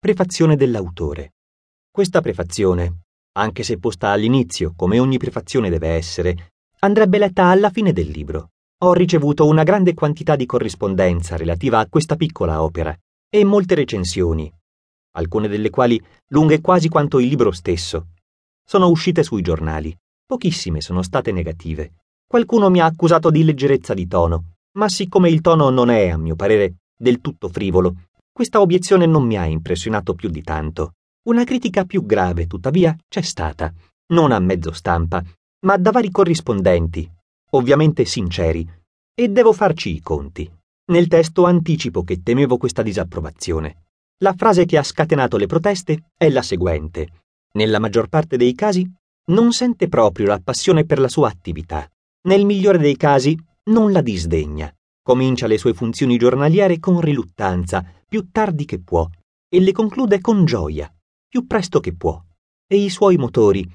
Prefazione dell'autore. Questa prefazione, anche se posta all'inizio, come ogni prefazione deve essere, andrebbe letta alla fine del libro. Ho ricevuto una grande quantità di corrispondenza relativa a questa piccola opera e molte recensioni, alcune delle quali lunghe quasi quanto il libro stesso. Sono uscite sui giornali. Pochissime sono state negative. Qualcuno mi ha accusato di leggerezza di tono, ma siccome il tono non è, a mio parere, del tutto frivolo, questa obiezione non mi ha impressionato più di tanto. Una critica più grave, tuttavia, c'è stata, non a mezzo stampa, ma da vari corrispondenti, ovviamente sinceri, e devo farci i conti. Nel testo anticipo che temevo questa disapprovazione. La frase che ha scatenato le proteste è la seguente. Nella maggior parte dei casi non sente proprio la passione per la sua attività. Nel migliore dei casi non la disdegna. Comincia le sue funzioni giornaliere con riluttanza, più tardi che può, e le conclude con gioia, più presto che può. E i suoi motori,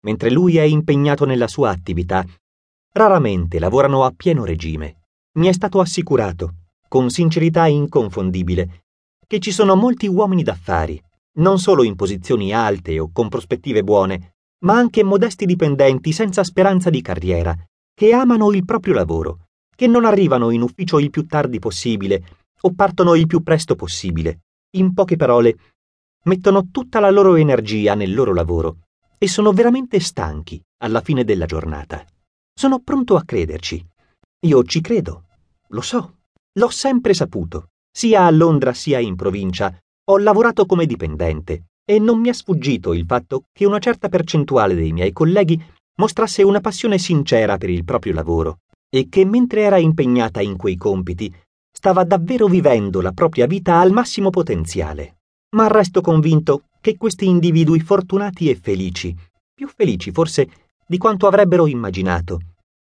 mentre lui è impegnato nella sua attività, raramente lavorano a pieno regime. Mi è stato assicurato, con sincerità inconfondibile, che ci sono molti uomini d'affari, non solo in posizioni alte o con prospettive buone, ma anche modesti dipendenti senza speranza di carriera, che amano il proprio lavoro che non arrivano in ufficio il più tardi possibile o partono il più presto possibile. In poche parole, mettono tutta la loro energia nel loro lavoro e sono veramente stanchi alla fine della giornata. Sono pronto a crederci. Io ci credo. Lo so. L'ho sempre saputo. Sia a Londra sia in provincia ho lavorato come dipendente e non mi è sfuggito il fatto che una certa percentuale dei miei colleghi mostrasse una passione sincera per il proprio lavoro e che mentre era impegnata in quei compiti stava davvero vivendo la propria vita al massimo potenziale. Ma resto convinto che questi individui fortunati e felici, più felici forse di quanto avrebbero immaginato,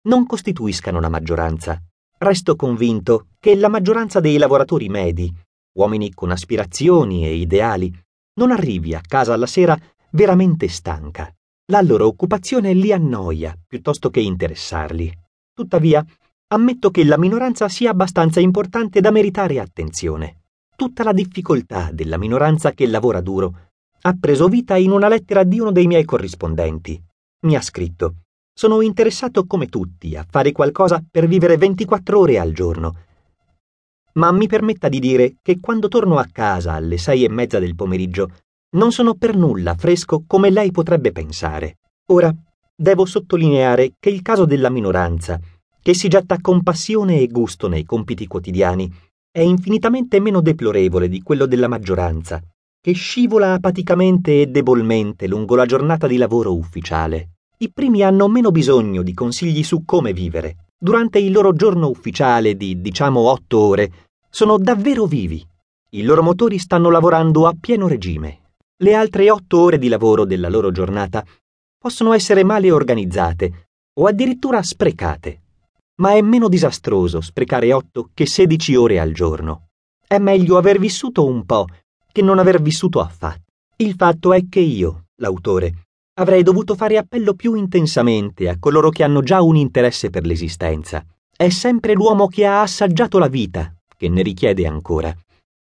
non costituiscano la maggioranza. Resto convinto che la maggioranza dei lavoratori medi, uomini con aspirazioni e ideali, non arrivi a casa alla sera veramente stanca. La loro occupazione li annoia piuttosto che interessarli. Tuttavia, ammetto che la minoranza sia abbastanza importante da meritare attenzione. Tutta la difficoltà della minoranza che lavora duro ha preso vita in una lettera di uno dei miei corrispondenti. Mi ha scritto Sono interessato come tutti a fare qualcosa per vivere 24 ore al giorno. Ma mi permetta di dire che quando torno a casa alle sei e mezza del pomeriggio non sono per nulla fresco come lei potrebbe pensare. Ora, devo sottolineare che il caso della minoranza, che si getta con passione e gusto nei compiti quotidiani, è infinitamente meno deplorevole di quello della maggioranza, che scivola apaticamente e debolmente lungo la giornata di lavoro ufficiale. I primi hanno meno bisogno di consigli su come vivere. Durante il loro giorno ufficiale di, diciamo, otto ore, sono davvero vivi. I loro motori stanno lavorando a pieno regime. Le altre otto ore di lavoro della loro giornata possono essere male organizzate o addirittura sprecate. Ma è meno disastroso sprecare 8 che 16 ore al giorno. È meglio aver vissuto un po' che non aver vissuto affatto. Il fatto è che io, l'autore, avrei dovuto fare appello più intensamente a coloro che hanno già un interesse per l'esistenza. È sempre l'uomo che ha assaggiato la vita che ne richiede ancora.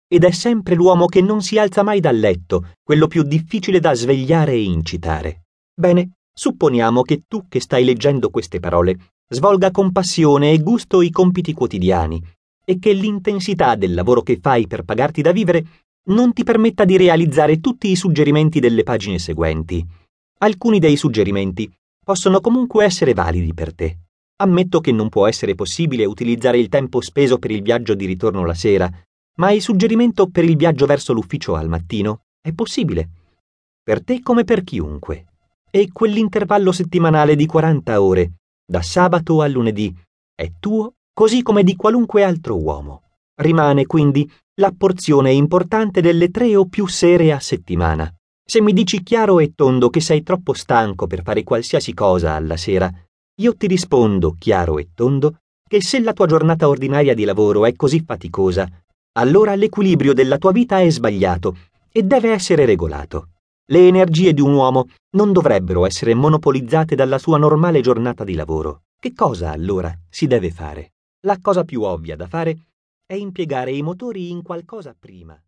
Ed è sempre l'uomo che non si alza mai dal letto, quello più difficile da svegliare e incitare. Bene, supponiamo che tu che stai leggendo queste parole svolga con passione e gusto i compiti quotidiani e che l'intensità del lavoro che fai per pagarti da vivere non ti permetta di realizzare tutti i suggerimenti delle pagine seguenti. Alcuni dei suggerimenti possono comunque essere validi per te. Ammetto che non può essere possibile utilizzare il tempo speso per il viaggio di ritorno la sera, ma il suggerimento per il viaggio verso l'ufficio al mattino è possibile. Per te come per chiunque e quell'intervallo settimanale di 40 ore, da sabato a lunedì, è tuo così come di qualunque altro uomo. Rimane quindi la porzione importante delle tre o più sere a settimana. Se mi dici chiaro e tondo che sei troppo stanco per fare qualsiasi cosa alla sera, io ti rispondo chiaro e tondo che se la tua giornata ordinaria di lavoro è così faticosa, allora l'equilibrio della tua vita è sbagliato e deve essere regolato. Le energie di un uomo non dovrebbero essere monopolizzate dalla sua normale giornata di lavoro. Che cosa allora si deve fare? La cosa più ovvia da fare è impiegare i motori in qualcosa prima.